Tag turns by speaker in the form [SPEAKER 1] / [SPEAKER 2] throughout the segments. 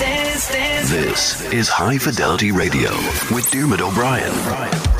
[SPEAKER 1] This is High Fidelity Radio with Diarmuid O'Brien.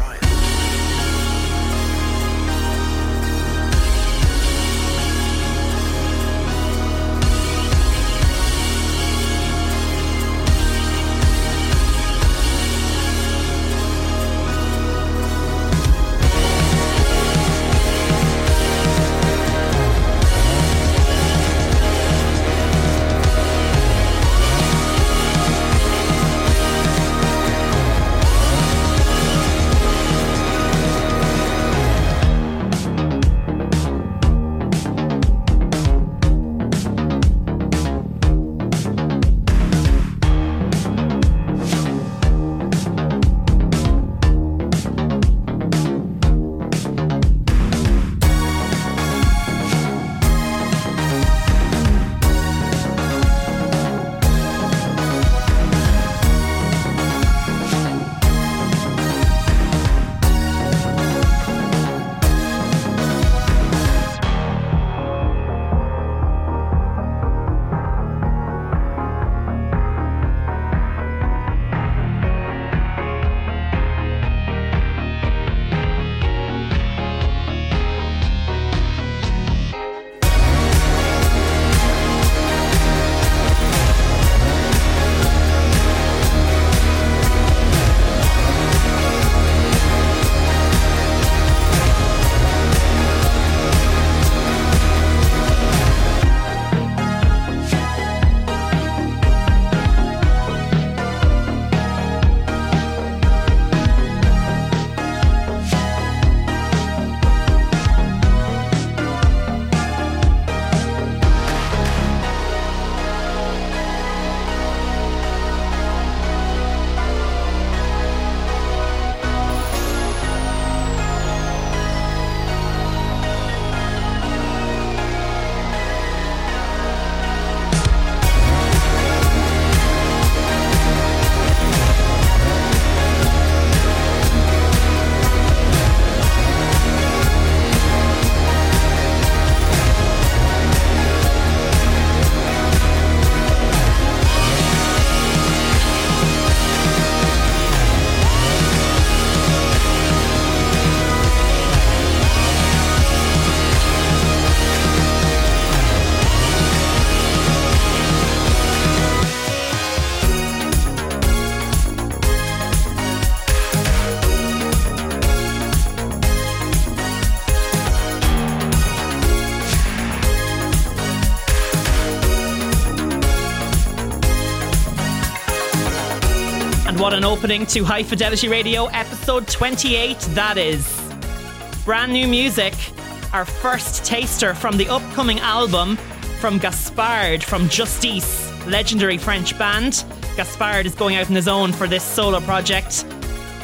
[SPEAKER 2] Opening to High Fidelity Radio, episode 28, that is. Brand new music, our first taster from the upcoming album from Gaspard from Justice, legendary French band. Gaspard is going out on his own for this solo project.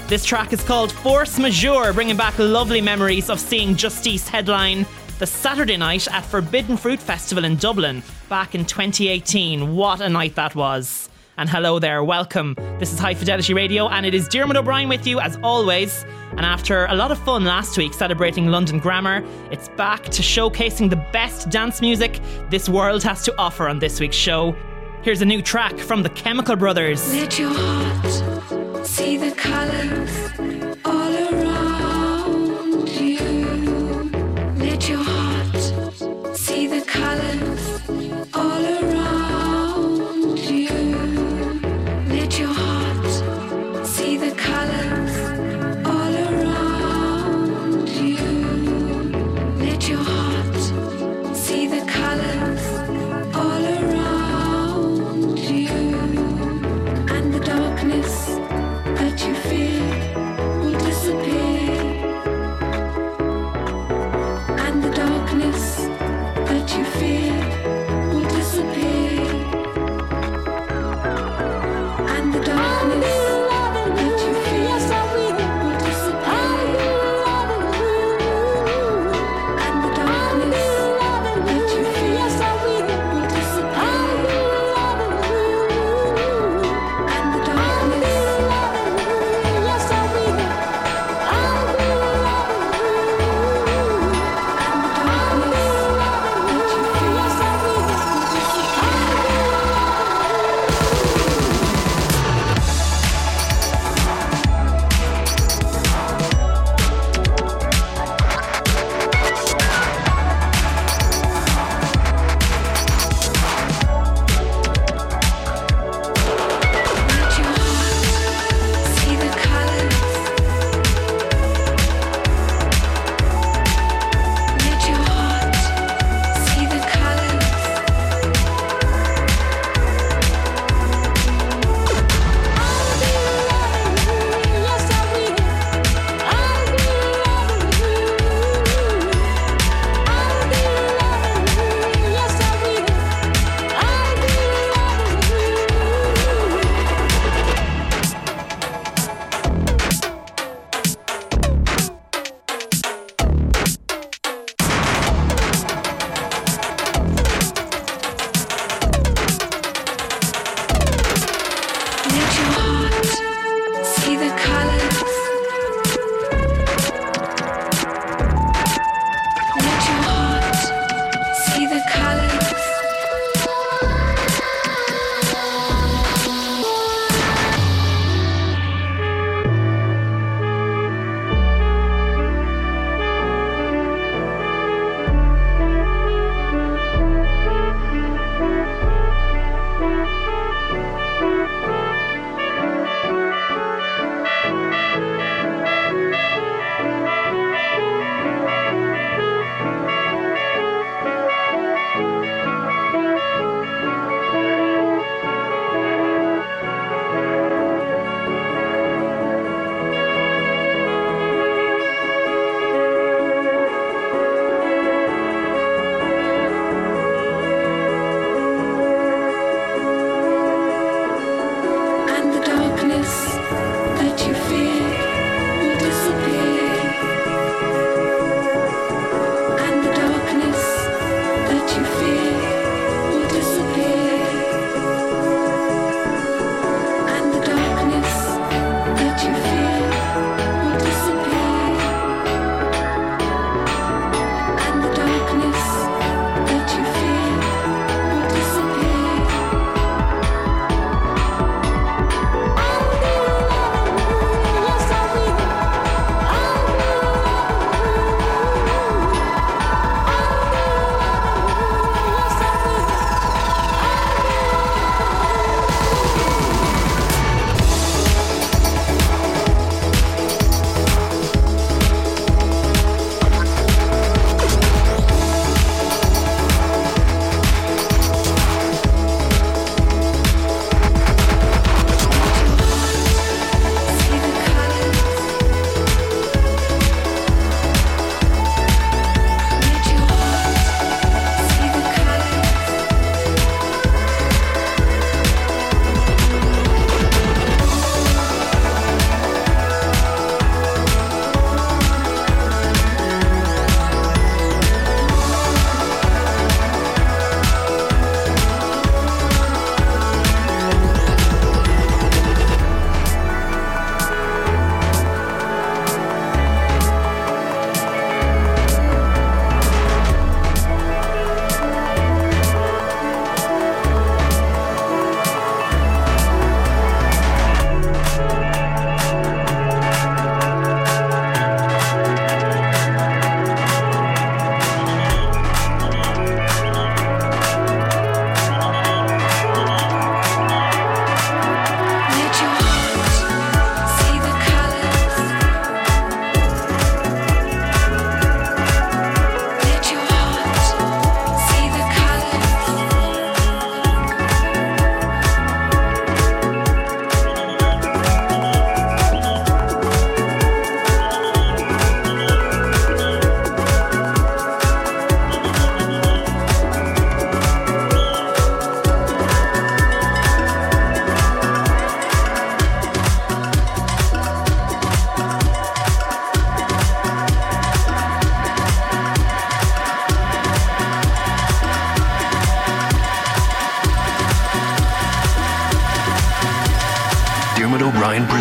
[SPEAKER 2] This track is called Force Majeure, bringing back lovely memories of seeing Justice headline the Saturday night at Forbidden Fruit Festival in Dublin back in 2018. What a night that was. And hello there, welcome. This is High Fidelity Radio, and it is Diarmuid O'Brien with you as always. And after a lot of fun last week celebrating London Grammar, it's back to showcasing the best dance music this world has to offer on this week's show. Here's a new track from the Chemical Brothers.
[SPEAKER 3] Let your heart see the colors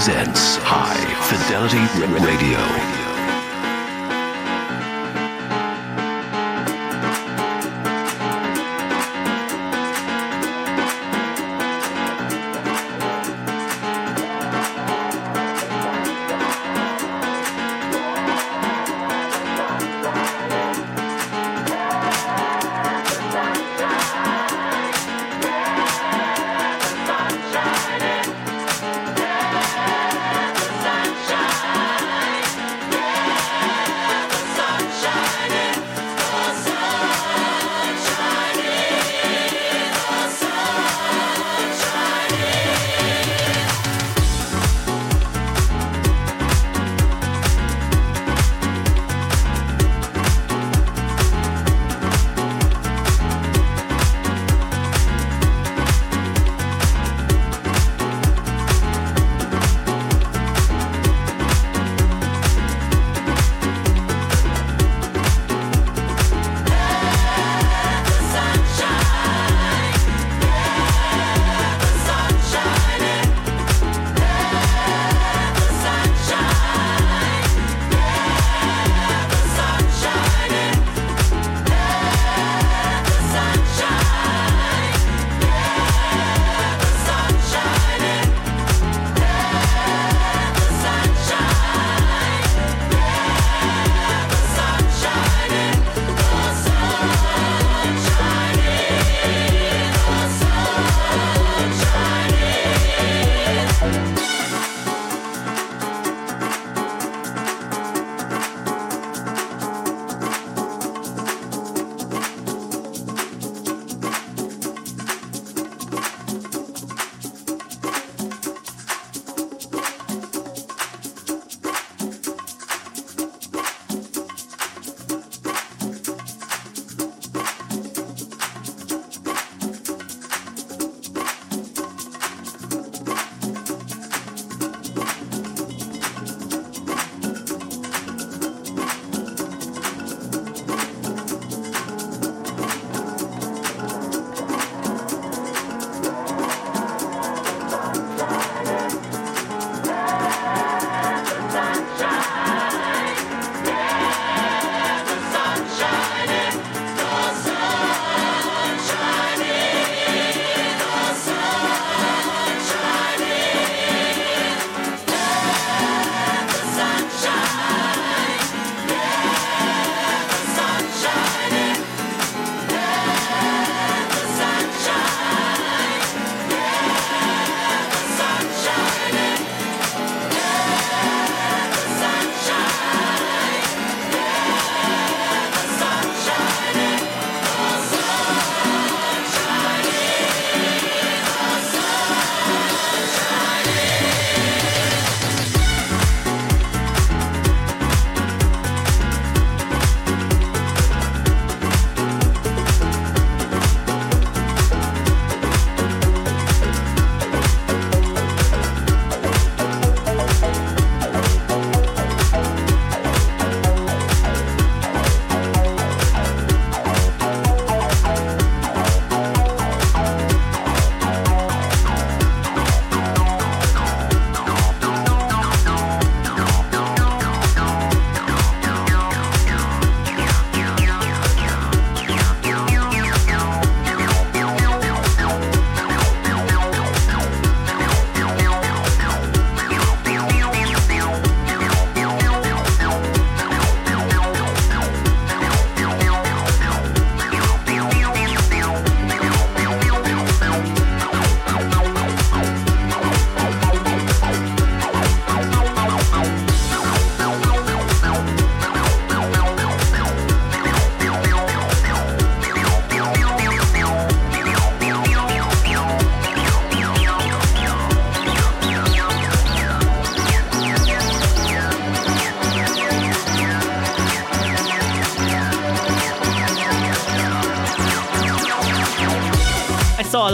[SPEAKER 1] presents High Fidelity Radio.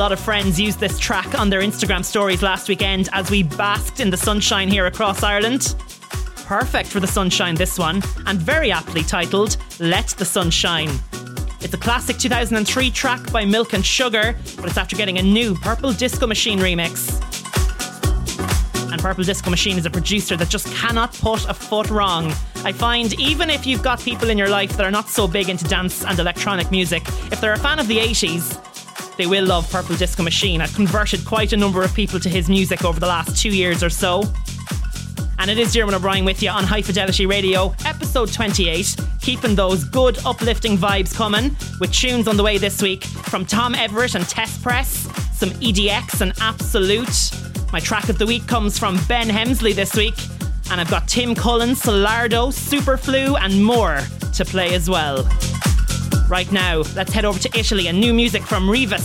[SPEAKER 2] Lot of friends used this track on their Instagram stories last weekend as we basked in the sunshine here across Ireland. Perfect for the sunshine, this one, and very aptly titled Let the Sun Shine. It's a classic 2003 track by Milk and Sugar, but it's after getting a new Purple Disco Machine remix. And Purple Disco Machine is a producer that just cannot put a foot wrong. I find even if you've got people in your life that are not so big into dance and electronic music, if they're a fan of the 80s, they will love Purple Disco Machine. I've converted quite a number of people to his music over the last two years or so. And it is Diarmuid O'Brien with you on High Fidelity Radio, episode 28, keeping those good uplifting vibes coming with tunes on the way this week from Tom Everett and Test Press, some EDX and Absolute. My track of the week comes from Ben Hemsley this week, and I've got Tim Cullen, Solardo, Superflu, and more to play as well. Right now, let's head over to Italy and new music from Riva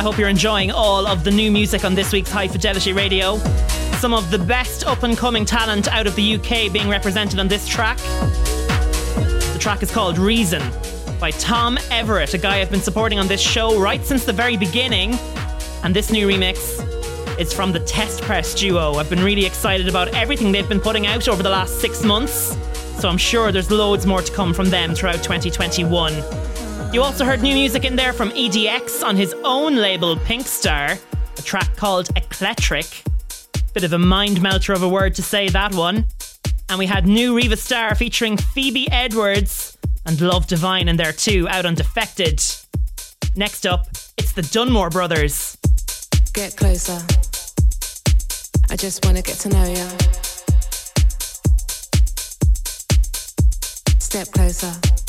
[SPEAKER 2] Starr. hope you're enjoying all of the new music on this week's High Fidelity Radio. Some of the best up and coming talent out of the UK being represented on this track. The track is called Reason by Tom Everett, a guy I've been supporting on this show right since the very beginning. And this new remix is from the Test Press duo. I've been really excited about everything they've been putting out over the last six months, so I'm sure there's loads more to come from them throughout 2021. You also heard new music in there from EDX on his own label Pinkstar, a track called Eclectric. Bit of a mind melter of a word to say that one. And we had new Riva Starr featuring Phebe Edwards and Love Divine in there too, out on Defected. Next up, it's the Dunmore Brothers.
[SPEAKER 4] Get closer. I just wanna get to know ya. Step closer.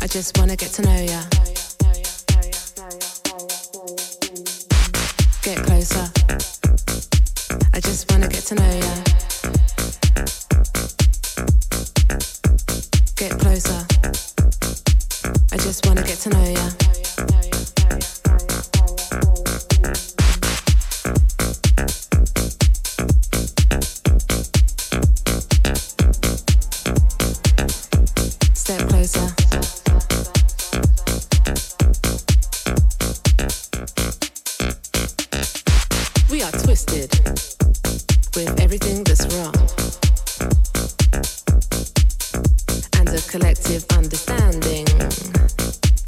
[SPEAKER 4] I just wanna get to know ya. Get closer. I just wanna get to know ya. Get closer. I just wanna get to know ya. With everything that's wrong. And a collective understanding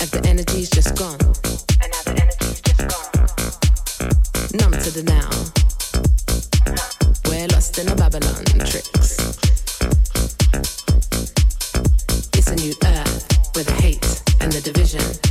[SPEAKER 4] of the energy's just gone. And now the energy's just gone. Numb to the now. We're lost in a Babylon tricks. It's a new earth the hate and the division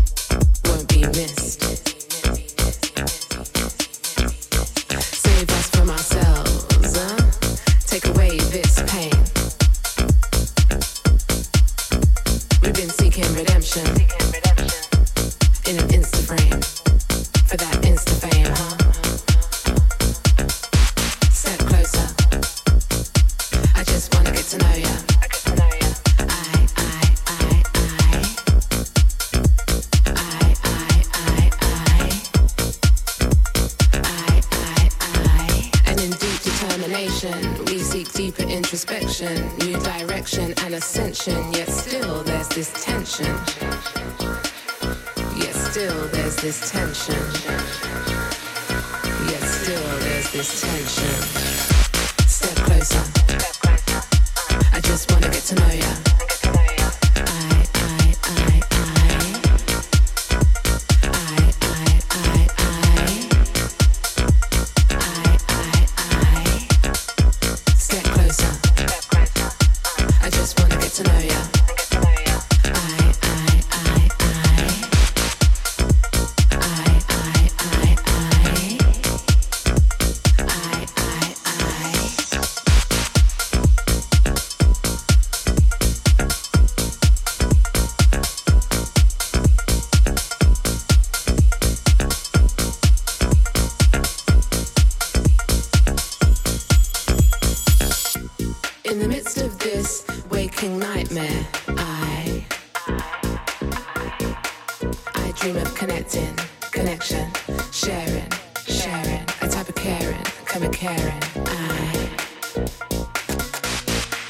[SPEAKER 4] caring. I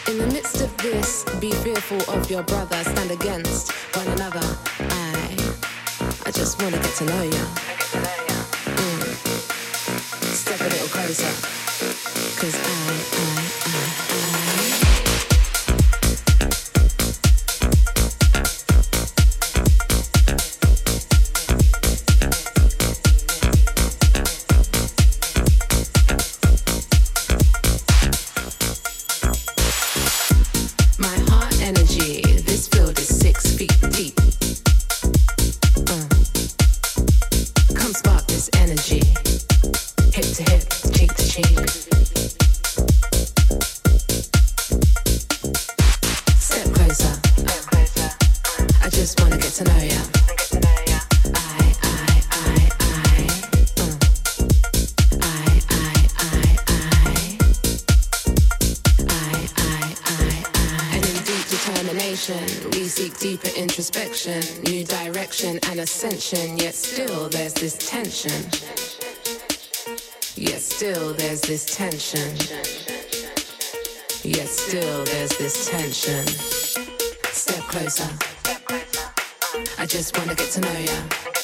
[SPEAKER 4] In the midst of this, be fearful of your brother, stand against one another. I I just wanna get to know you. Mm. Step a little closer. Cause I, I, I
[SPEAKER 5] attention. Yet still there's this tension. Yet still there's this tension. Step closer. I just wanna get to know ya.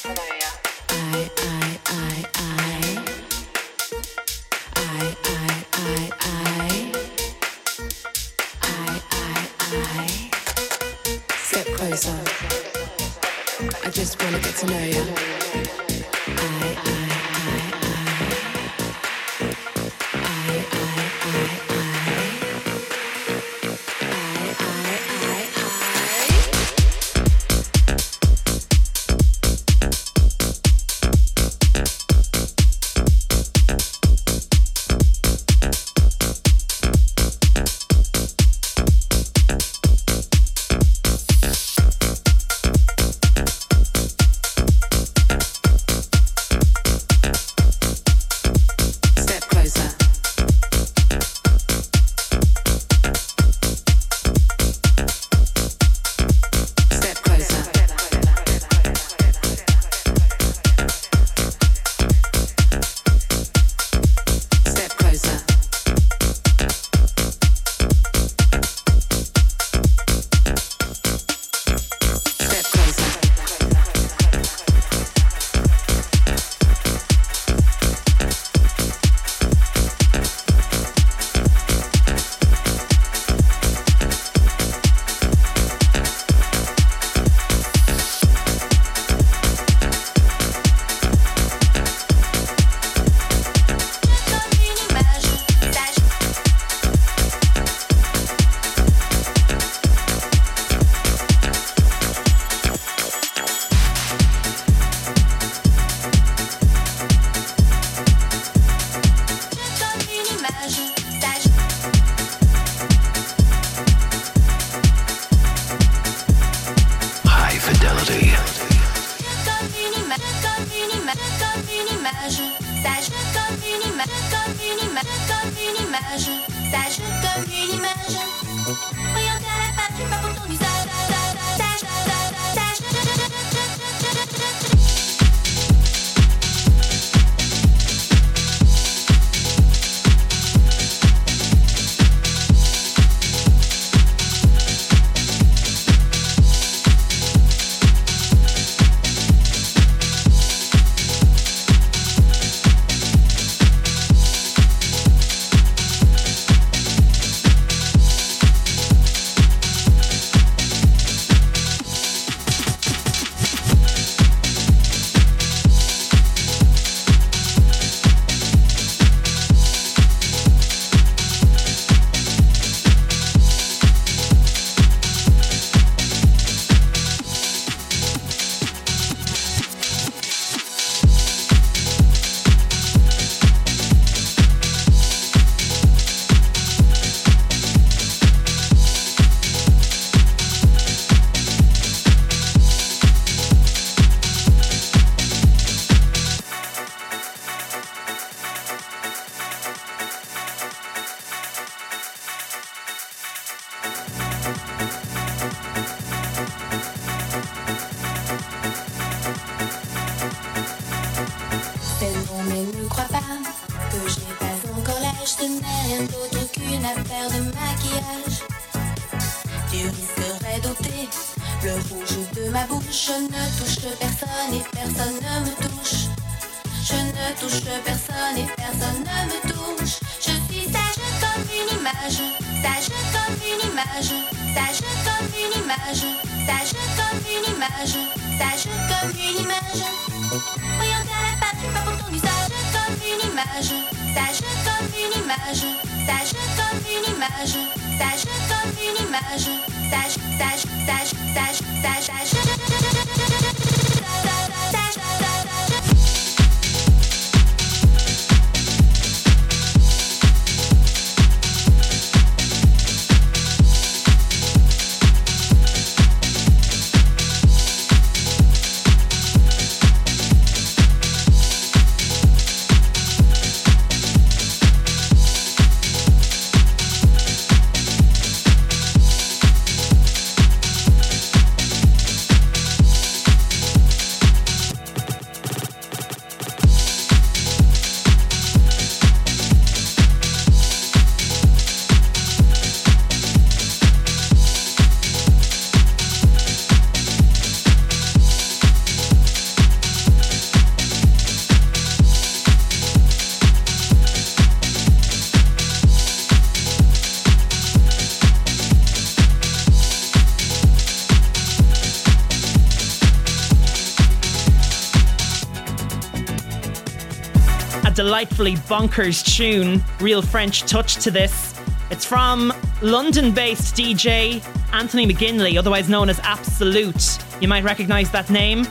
[SPEAKER 2] Delightfully bonkers tune, real French touch to this. It's from London based DJ Anthony McGinley, otherwise known as Absolute. You might recognize that name.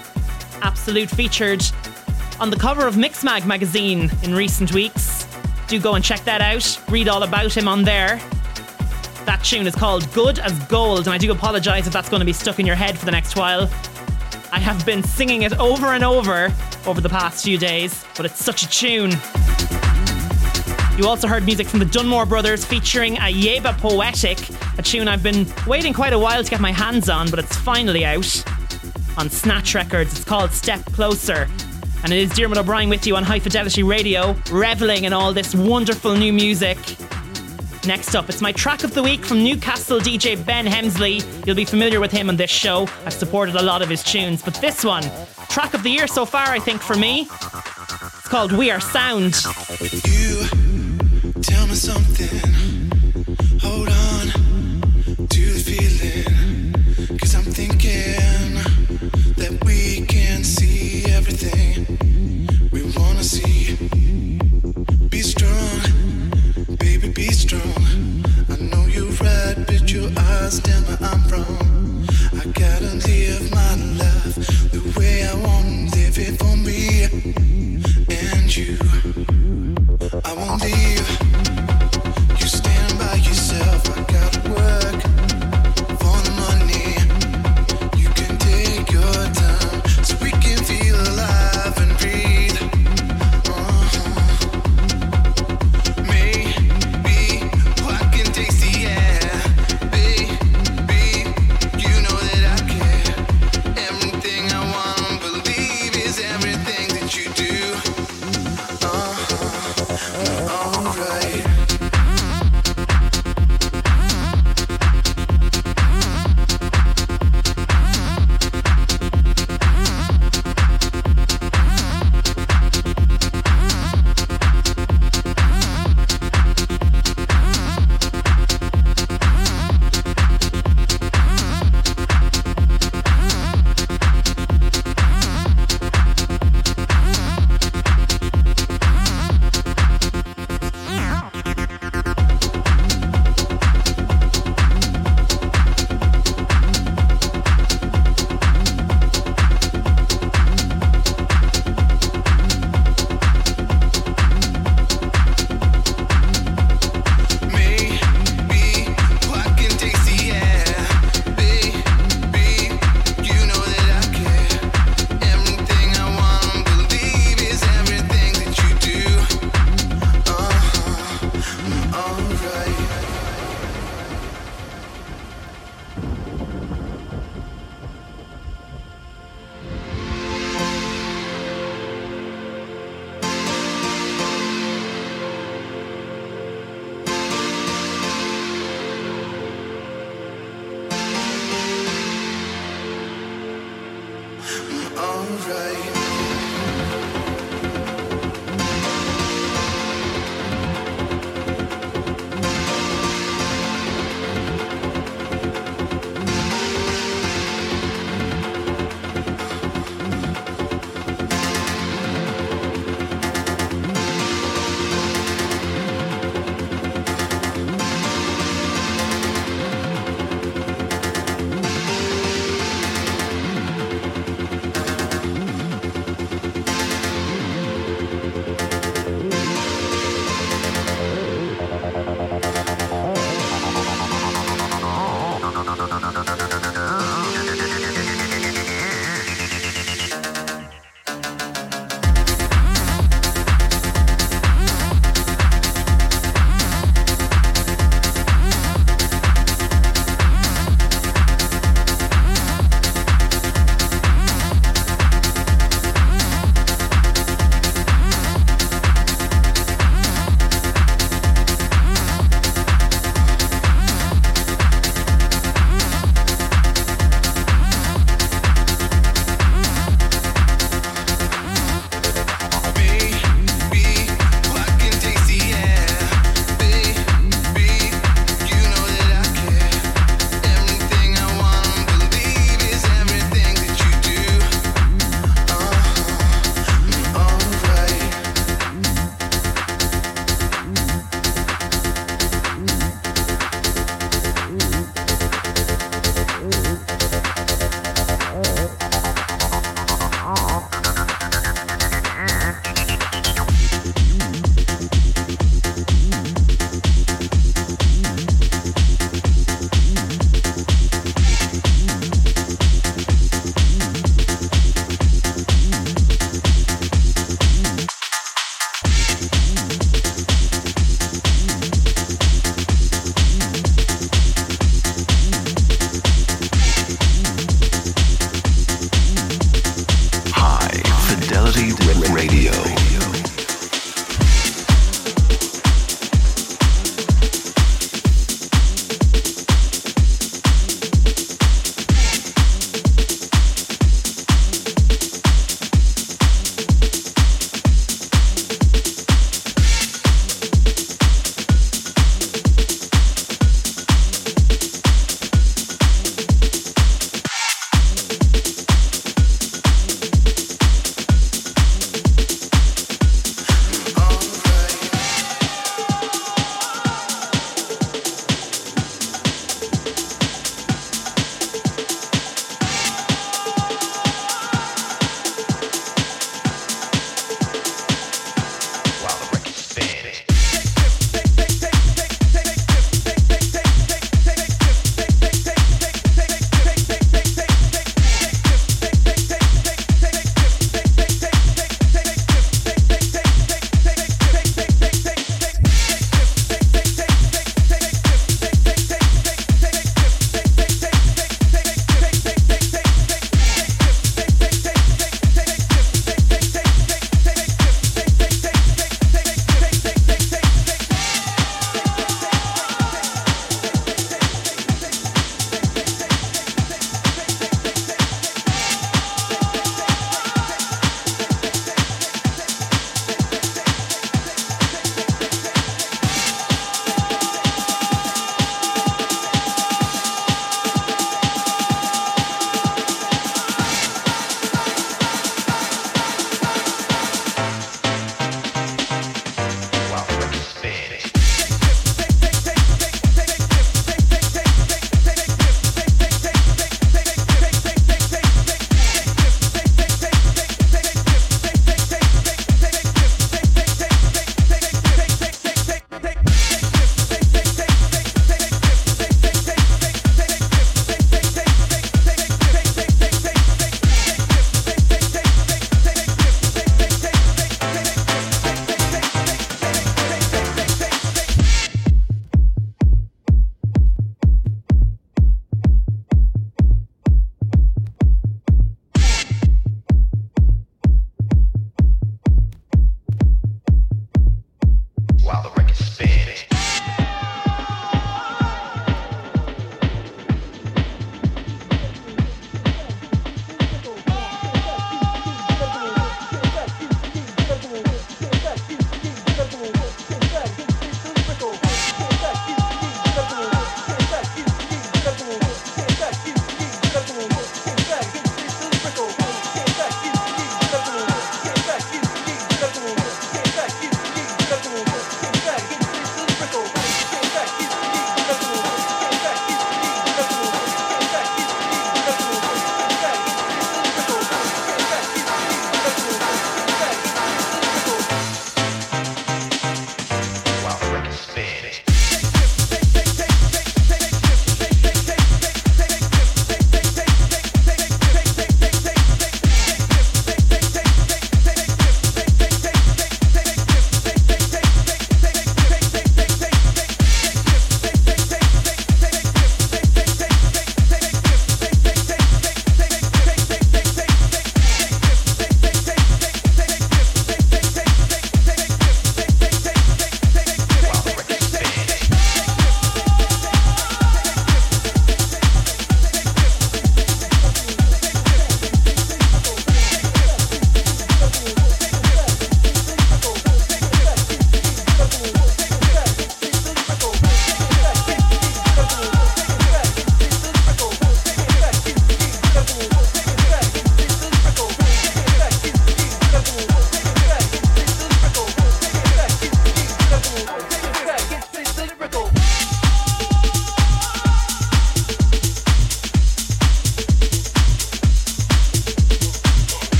[SPEAKER 2] Absolute featured on the cover of Mixmag magazine in recent weeks. Do go and check that out. Read all about him on there. That tune is called Good as Gold, and I do apologise if that's going to be stuck in your head for the next while. I have been singing it over and over over the past few days, but it's such a tune. You also heard music from the Dunmore Brothers featuring Ayaba Poetic, a tune I've been waiting quite a while to get my hands on, but it's finally out on Snatch Records. It's called Step Closer. And it is Diarmuid O'Brien with you on High Fidelity Radio, reveling in all this wonderful new music. Next up, it's my track of the week from Newcastle DJ Ben Hemsley. You'll be familiar with him on this show. I've supported a lot of his tunes, but this one, track of the year so far, I think, for me, it's called We Are Sound.
[SPEAKER 6] You tell me something. Tell me I'm wrong.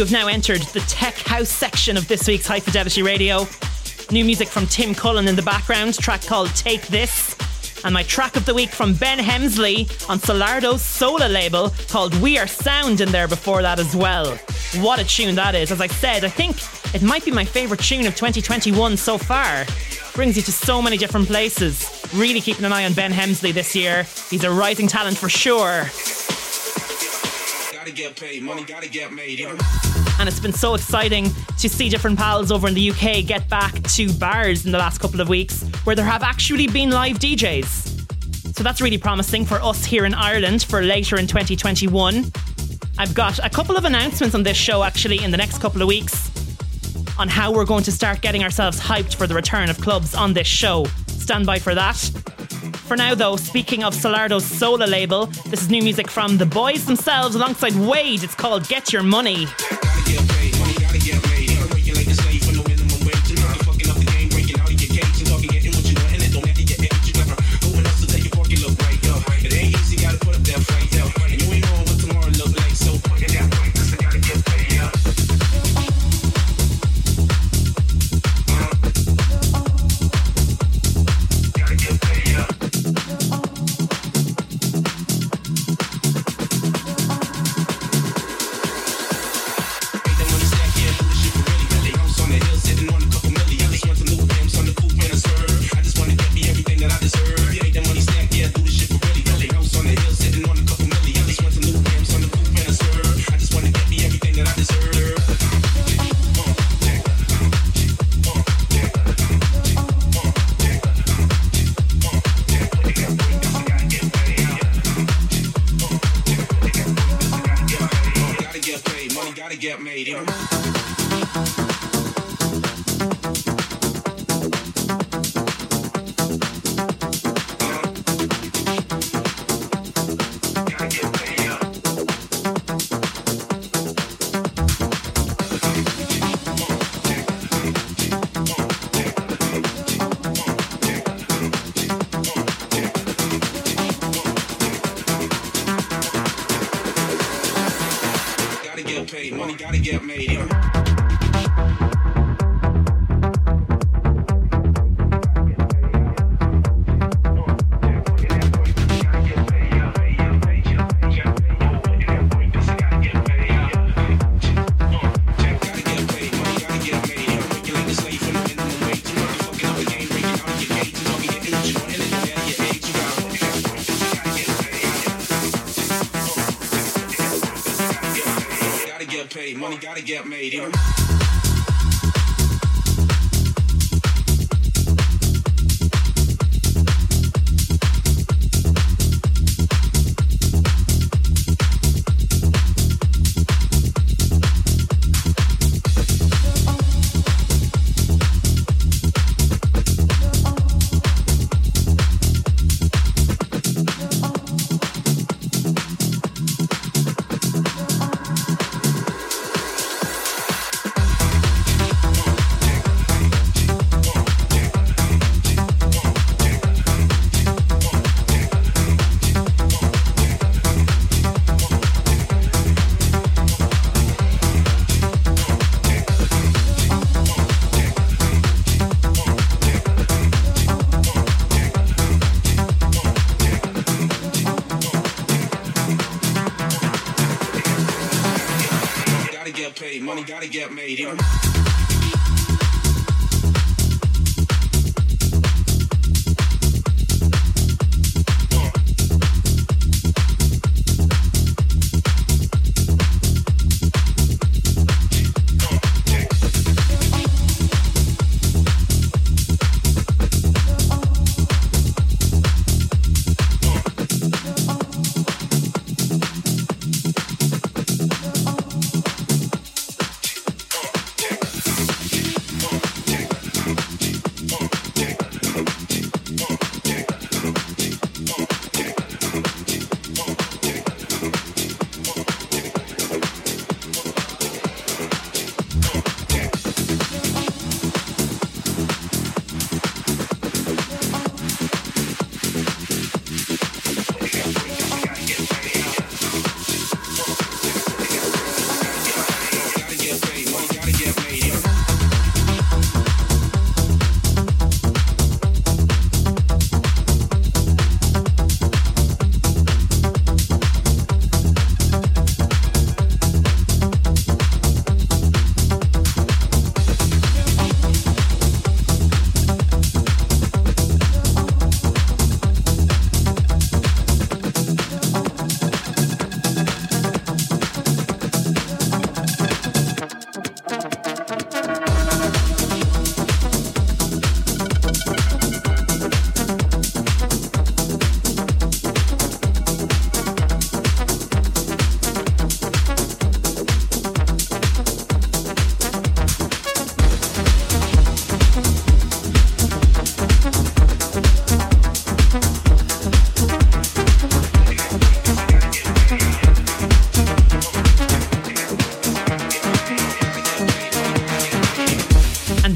[SPEAKER 2] Have now entered the tech house section of this week's High Fidelity Radio. New music from Tim Cullen in the background, track called Take This. And my track of the week from Ben Hemsley on Solardo's Sola label called We Are Sound in there before that as well. What a tune that is. As I said, I think it might be my favourite tune of 2021 so far. Brings you to so many different places. Really keeping an eye on Ben Hemsley this year. He's a rising talent for sure. Gotta get paid, money gotta get made. And it's been so exciting to see different pals over in the UK get back to bars in the last couple of weeks where there have actually been live DJs. So that's really promising for us here in Ireland for later in 2021. I've got a couple of announcements on this show actually in the next couple of weeks on how we're going to start getting ourselves hyped for the return of clubs on this show. Stand by for that. For now, though, speaking of Solardo's Sola label, this is new music from the boys themselves alongside Wade. It's called Get Your Money.
[SPEAKER 7] money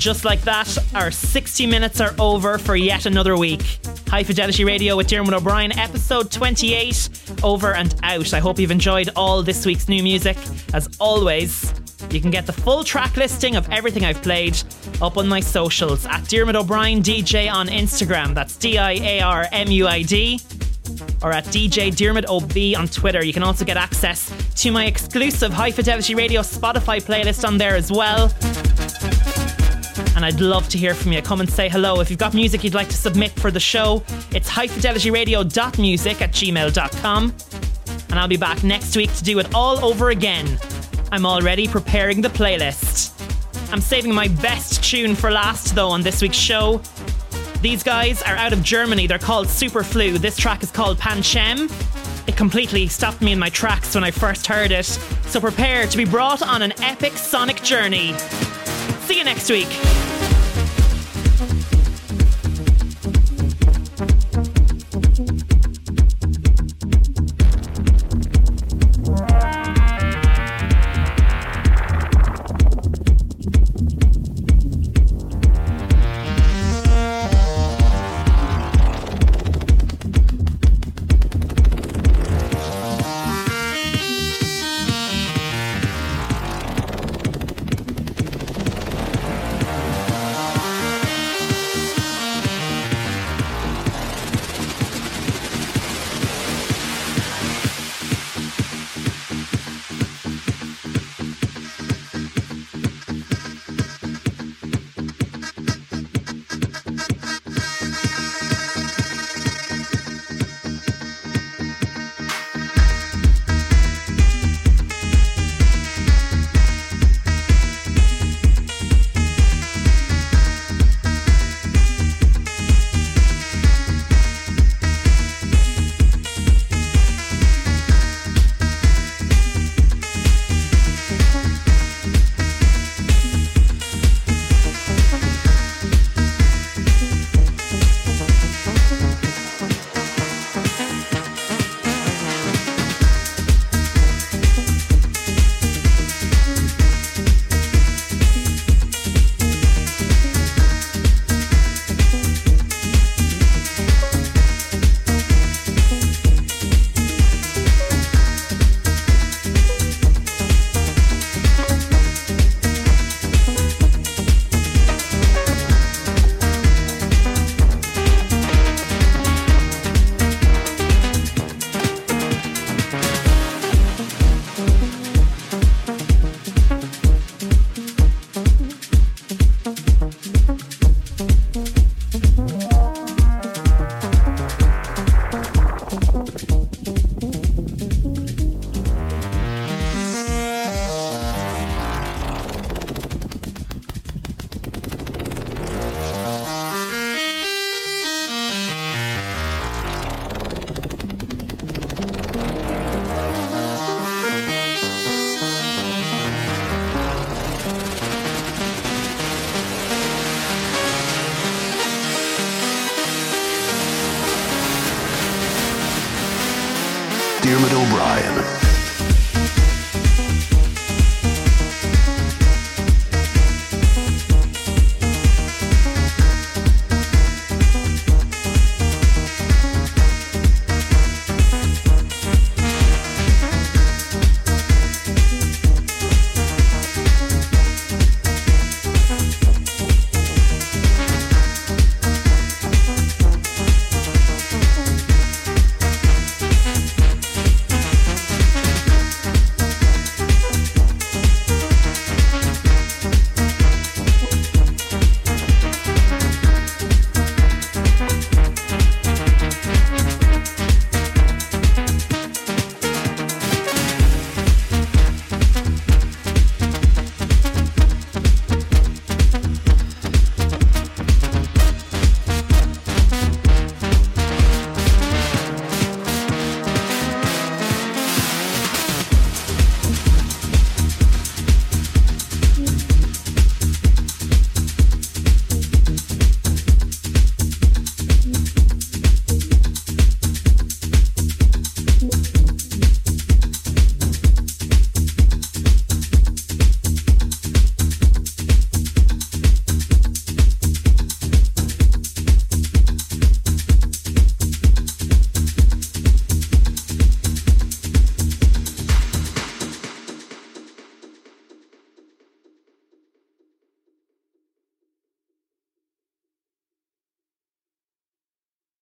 [SPEAKER 2] just like that, our 60 minutes are over for yet another week. High Fidelity Radio with Diarmuid O'Brien, episode 28, over and out. I hope you've enjoyed all this week's new music. As always, you can get the full track listing of everything I've played up on my socials at Diarmuid O'Brien DJ on Instagram. That's D I A R M U I D. Or at DJ Diarmuid OB on Twitter. You can also get access to my exclusive High Fidelity Radio Spotify playlist on there as well and I'd love to hear from you. Come and say hello. If you've got music you'd like to submit for the show, it's highfidelityradio.music at gmail.com. And I'll be back next week to do it all over again. I'm already preparing the playlist. I'm saving my best tune for last, though, on this week's show. These guys are out of Germany. They're called Superflu. This track is called Panchem. it completely stopped me in my tracks when I first heard it. So prepare to be brought on an epic sonic journey. See you next week.